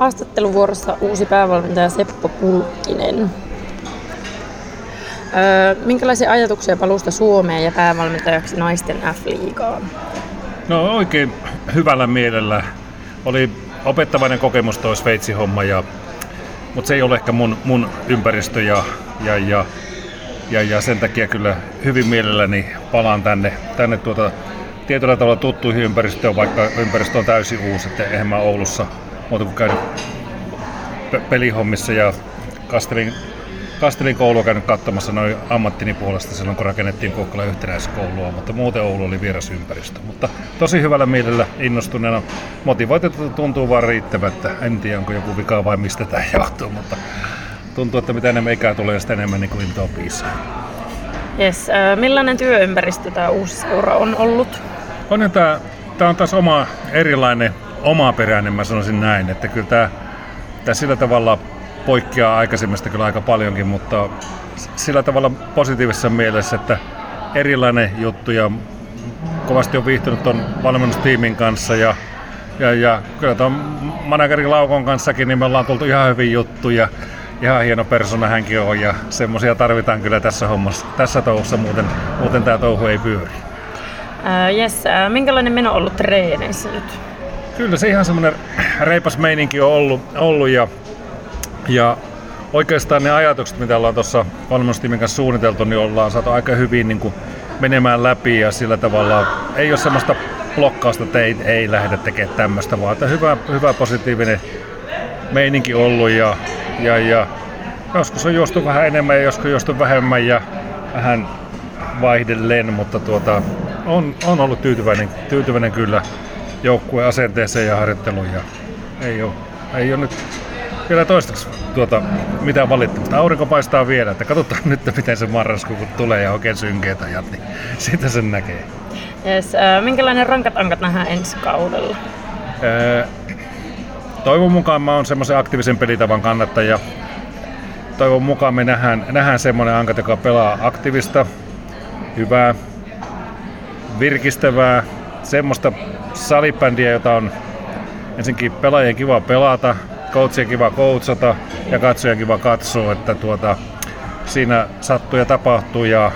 Haastatteluvuorossa uusi päävalmentaja Seppo Pulkkinen. Öö, minkälaisia ajatuksia palusta Suomeen ja päävalmentajaksi naisten F-liigaan? No oikein hyvällä mielellä. Oli opettavainen kokemus tuo Sveitsin homma, ja, mutta se ei ole ehkä mun, mun ympäristö ja, ja, ja, ja, ja, sen takia kyllä hyvin mielelläni palaan tänne, tänne tuota, tietyllä tavalla tuttuihin ympäristöön, vaikka ympäristö on täysin uusi, että eihän mä Oulussa muuta kuin käynyt pelihommissa ja kastelin Kastelin koulua käynyt katsomassa noin ammattini puolesta silloin, kun rakennettiin Kokkola yhtenäiskoulua, mutta muuten Oulu oli vieras ympäristö. Mutta tosi hyvällä mielellä innostuneena. Motivoitettu tuntuu vaan riittävä, että en tiedä onko joku vika vai mistä tämä johtuu, mutta tuntuu, että mitä enemmän ikää tulee, sitä enemmän niin kuin intoa piisaa. Yes. Äh, millainen työympäristö tämä uusi seura on ollut? On tämä, tämä on taas oma erilainen, omaperäinen, mä sanoisin näin, että kyllä tämä, tämä sillä tavalla poikkeaa aikaisemmasta kyllä aika paljonkin, mutta sillä tavalla positiivisessa mielessä, että erilainen juttu ja kovasti on viihtynyt tuon valmennustiimin kanssa ja, ja, ja kyllä tuon managerin Laukon kanssakin niin me ollaan tultu ihan hyvin juttuja. Ihan hieno persona hänkin on ja semmoisia tarvitaan kyllä tässä hommassa, tässä touhussa, muuten, muuten tämä touhu ei pyöri. Uh, yes, uh, minkälainen meno on ollut treeneissä nyt? Kyllä se ihan semmoinen reipas meininki on ollut, ollut ja ja oikeastaan ne ajatukset, mitä ollaan tuossa valmennustiimin kanssa suunniteltu, niin ollaan saatu aika hyvin niin kuin menemään läpi ja sillä tavalla ei ole semmoista blokkausta, että ei, ei lähdetä tekemään tämmöistä, vaan että hyvä, hyvä positiivinen meininki ollut ja, ja, ja joskus on juostu vähän enemmän ja joskus juostu vähemmän ja vähän vaihdelleen, mutta tuota, on, on ollut tyytyväinen, tyytyväinen kyllä joukkueen asenteeseen ja harjoitteluun ja ei ole, ei ole nyt vielä toistaiseksi tuota, mitään valittamista. Aurinko paistaa vielä, että katsotaan nyt miten se marraskuu kun tulee ja oikein synkeät ajat, niin sitä sen näkee. Yes, äh, minkälainen rankat ankat nähdään ensi kaudella? Äh, toivon mukaan mä oon semmoisen aktiivisen pelitavan kannattaja. Toivon mukaan me nähdään, nähdään semmoinen ankat, joka pelaa aktiivista, hyvää, virkistävää, semmoista salibändiä, jota on ensinnäkin pelaajien kiva pelata, coachia kiva coachata ja katsoja kiva katsoa, että tuota, siinä sattuu ja tapahtuu ja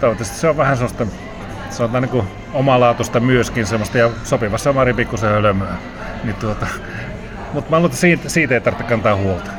toivottavasti se on vähän sellaista sanotaan niin kuin omalaatuista myöskin semmoista ja sopivassa määrin pikkusen hölmöä. Niin tuota, mutta mä luulen, että siitä, siitä ei tarvitse kantaa huolta.